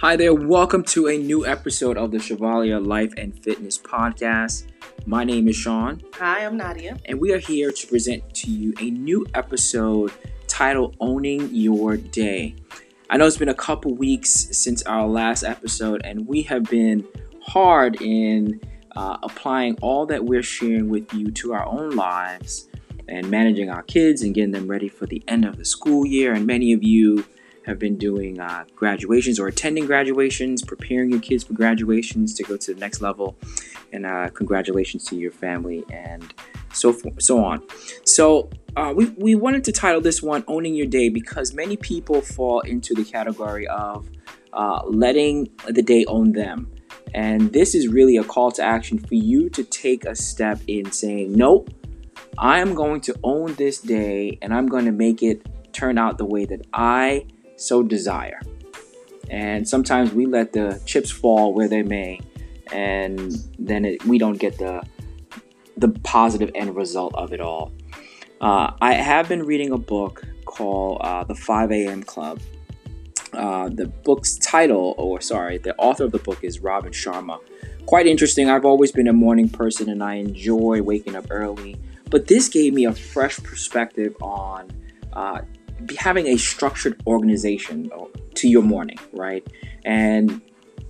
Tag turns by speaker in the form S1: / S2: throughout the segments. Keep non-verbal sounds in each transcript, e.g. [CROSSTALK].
S1: Hi there, welcome to a new episode of the Chevalier Life and Fitness Podcast. My name is Sean.
S2: Hi, I'm Nadia.
S1: And we are here to present to you a new episode titled Owning Your Day. I know it's been a couple weeks since our last episode, and we have been hard in uh, applying all that we're sharing with you to our own lives and managing our kids and getting them ready for the end of the school year. And many of you have been doing uh, graduations or attending graduations, preparing your kids for graduations to go to the next level. And uh, congratulations to your family and so so on. So uh, we we wanted to title this one "Owning Your Day" because many people fall into the category of uh, letting the day own them. And this is really a call to action for you to take a step in saying, Nope, I am going to own this day and I'm going to make it turn out the way that I so desire. And sometimes we let the chips fall where they may, and then it, we don't get the the positive end result of it all. Uh, I have been reading a book called uh, The 5 a.m. Club. Uh, the book's title, or sorry, the author of the book is Robin Sharma. Quite interesting. I've always been a morning person and I enjoy waking up early, but this gave me a fresh perspective on uh, having a structured organization to your morning, right? And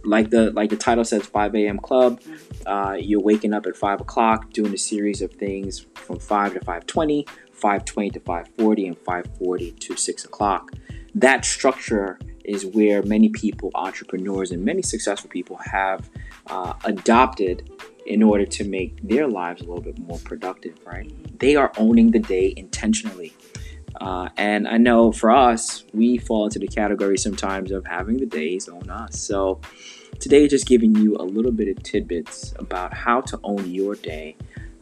S1: like the like the title says, 5 a.m. club. Uh, you're waking up at five o'clock, doing a series of things from five to 5:20, 5:20 to 5:40, and 5:40 to six o'clock. That structure is where many people, entrepreneurs, and many successful people have uh, adopted in order to make their lives a little bit more productive. Right? They are owning the day intentionally. Uh, and I know for us, we fall into the category sometimes of having the days own us. So today, just giving you a little bit of tidbits about how to own your day.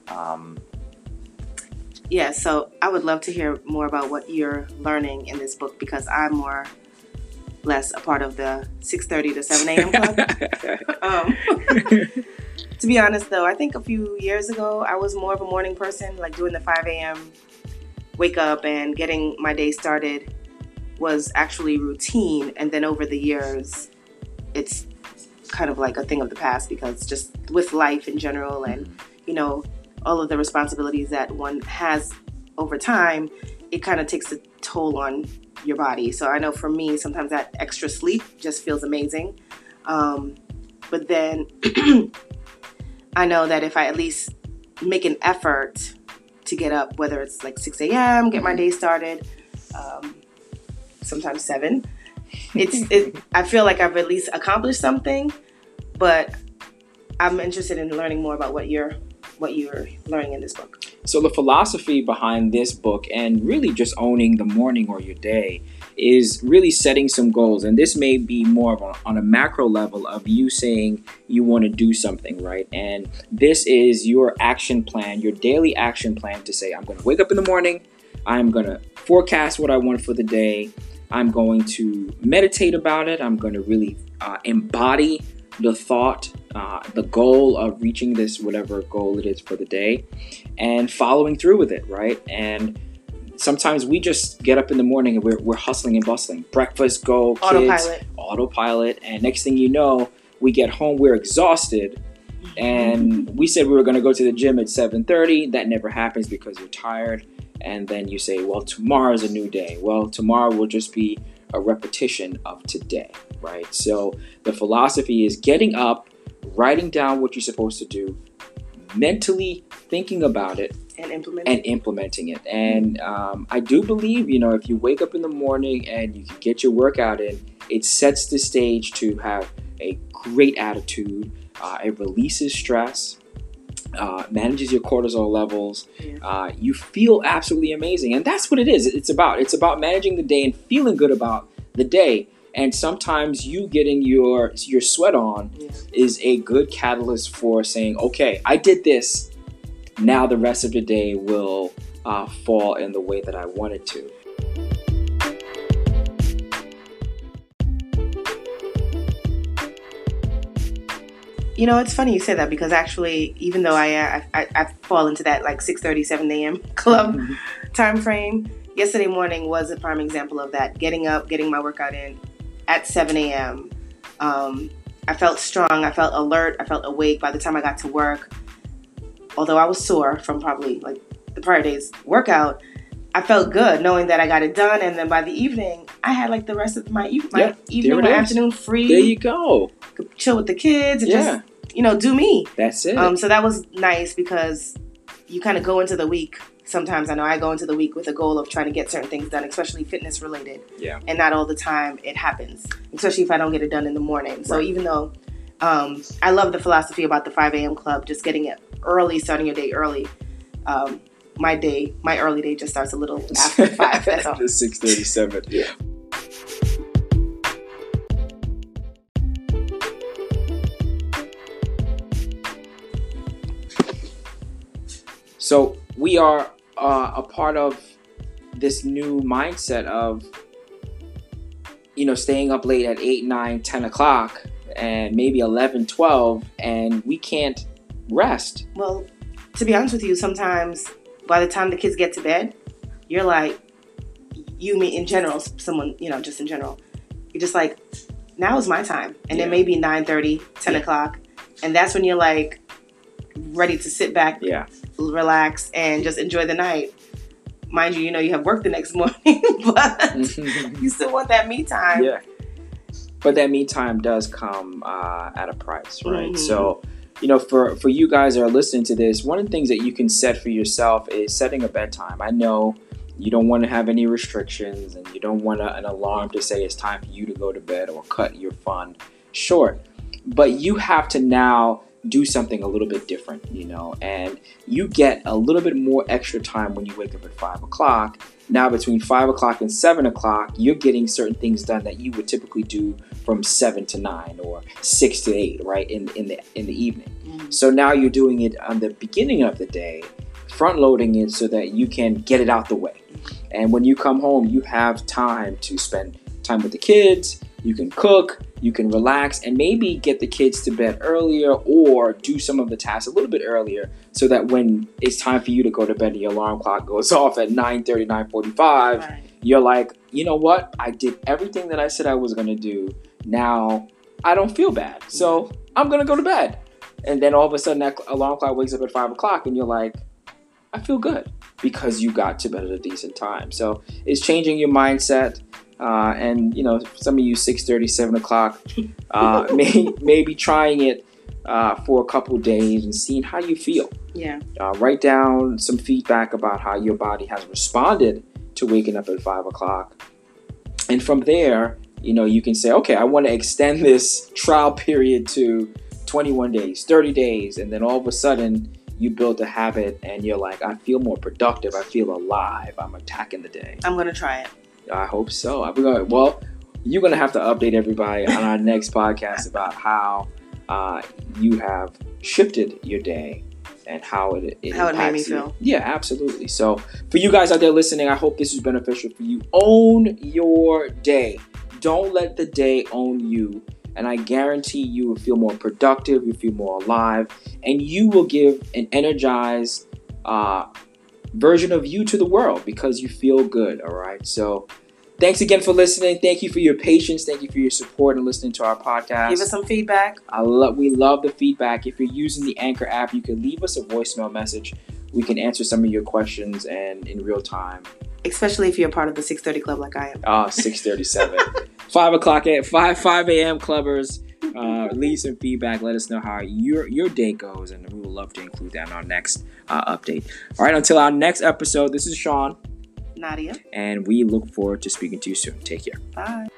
S1: Um,
S2: yeah, so I would love to hear more about what you're learning in this book because I'm more less a part of the 6:30 to 7 a.m. club. [LAUGHS] um, [LAUGHS] to be honest, though, I think a few years ago I was more of a morning person, like doing the 5 a.m wake up and getting my day started was actually routine. And then over the years, it's kind of like a thing of the past because just with life in general and, you know, all of the responsibilities that one has over time, it kind of takes a toll on your body. So I know for me, sometimes that extra sleep just feels amazing. Um, but then [CLEARS THROAT] I know that if I at least make an effort to get up, whether it's like 6 a.m., get my day started, um, sometimes 7. [LAUGHS] It's, it, I feel like I've at least accomplished something, but I'm interested in learning more about what you're what you're learning in this book.
S1: So the philosophy behind this book and really just owning the morning or your day is really setting some goals. And this may be more of a, on a macro level of you saying you want to do something, right? And this is your action plan, your daily action plan to say, I'm going to wake up in the morning, I'm going to forecast what I want for the day, I'm going to meditate about it, I'm going to really uh, embody the thought, uh, the goal of reaching this, whatever goal it is for the day, and following through with it, right? And sometimes we just get up in the morning and we're, we're hustling and bustling. Breakfast, go, kids, autopilot. autopilot. And next thing you know, we get home, we're exhausted. And we said we were going to go to the gym at 7.30. That never happens because you're tired. And then you say, well, tomorrow's a new day. Well, tomorrow will just be a repetition of today, right? So the philosophy is getting up, writing down what you're supposed to do, mentally thinking about it,
S2: and implementing
S1: and implementing it. And um, I do believe, you know, if you wake up in the morning and you can get your workout in, it sets the stage to have a great attitude. Uh, it releases stress. Uh, manages your cortisol levels. Yeah. Uh, you feel absolutely amazing, and that's what it is. It's about. It's about managing the day and feeling good about the day. And sometimes you getting your your sweat on yeah. is a good catalyst for saying, "Okay, I did this now the rest of the day will uh, fall in the way that I want it to.
S2: You know, it's funny you say that because actually, even though I I, I fall into that like 6:30, 7 a.m. [LAUGHS] club mm-hmm. time frame, yesterday morning was a prime example of that. Getting up, getting my workout in at 7 a.m. Um, I felt strong. I felt alert. I felt awake by the time I got to work. Although I was sore from probably like the prior day's workout, I felt good knowing that I got it done. And then by the evening, I had like the rest of my, eve- my
S1: Yeah,
S2: evening, my
S1: is.
S2: afternoon free.
S1: There you go.
S2: could chill with the kids and
S1: Yeah,
S2: just you know do me.
S1: that's it.
S2: Um, so that was nice because you kind of go into the week. Sometimes I know I go into the week with a goal of trying to get certain things done, especially fitness related.
S1: Yeah.
S2: And not all the time it happens, especially if I don't get it done in the morning. So
S1: Right.
S2: even though um, I love the philosophy about the 5 a.m. club, just getting it early, starting your day early. Um, my day, my early day just starts a little after [LAUGHS] five. That's all.
S1: six thirty-seven. Yeah. So we are uh, a part of this new mindset of you know staying up late at 8 9 10 o'clock and maybe 11 12 and we can't rest
S2: Well, to be honest with you, sometimes by the time the kids get to bed, you're like, you mean in general, someone, you know, just in general, you're just like, now is my time. And then
S1: Yeah.
S2: maybe 9 30, 10
S1: Yeah.
S2: o'clock. And that's when you're like, ready to sit back,
S1: yeah
S2: relax, and just enjoy the night. Mind you, you know, you have work the next [LAUGHS] morning, [LAUGHS] but [LAUGHS] you still want that me time.
S1: yeah but that me time does come uh, at a price right
S2: Mhm.
S1: so you know for for you guys that are listening to this one of the things that you can set for yourself is setting a bedtime. I know you don't want to have any restrictions and you don't want a, an alarm to say it's time for you to go to bed or cut your fun short. But you have to now do something a little bit different you know and you get a little bit more extra time when you wake up at five o'clock now between five o'clock and seven o'clock you're getting certain things done that you would typically do from seven to nine or six to eight right in, in the in the evening.
S2: Mhm.
S1: so now you're doing it on the beginning of the day front loading it so that you can get it out the way. And when you come home you have time to spend time with the kids you can cook you can relax and maybe get the kids to bed earlier or do some of the tasks a little bit earlier so that when it's time for you to go to bed the alarm clock goes [LAUGHS] off at 9.30 9.45
S2: Right.
S1: you're like, you know what? I did everything that I said I was gonna do. Now I don't feel bad, so I'm gonna go to bed. And then all of a sudden, that alarm clock wakes up at five o'clock, and you're like, I feel good because you got to bed at a decent time. So it's changing your mindset. Uh, and you know, some of you 6:30, 7 o'clock, [LAUGHS] uh, may, maybe trying it uh, for a couple days and seeing how you feel.
S2: Yeah.
S1: uh, write down some feedback about how your body has responded to waking up at five o'clock. And from there you know you can say okay i want to extend this trial period to 21 days 30 days. And then all of a sudden you build a habit and you're like i feel more productive. I feel alive. I'm attacking the day.
S2: I'm going to try it.
S1: I hope so i'm going well you're going to have to update everybody on our [LAUGHS] next podcast about how uh, you have shifted your day and how it, it
S2: How it made me
S1: you.
S2: feel.
S1: Yeah, absolutely. So for you guys out there listening, I hope this is beneficial for you. Own your day. Don't let the day own you. And I guarantee you will feel more productive, you'll feel more alive, and you will give an energized uh, version of you to the world because you feel good. All right. So thanks again for listening. Thank you for your patience. Thank you for your support and listening to our podcast.
S2: Give us some feedback.
S1: I love we love the feedback. If you're using the Anchor app, you can leave us a voicemail message. We can answer some of your questions and in real time.
S2: especially if you're a part of the 630 club like I am.
S1: Ah, six thirty-seven, [LAUGHS] five o'clock at five five a.m. clubbers. Uh, leave some feedback. Let us know how your your day goes, and we would love to include that in our next uh, update. All right, until our next episode. This is Sean,
S2: Nadia,
S1: and we look forward to speaking to you soon. Take care.
S2: bye.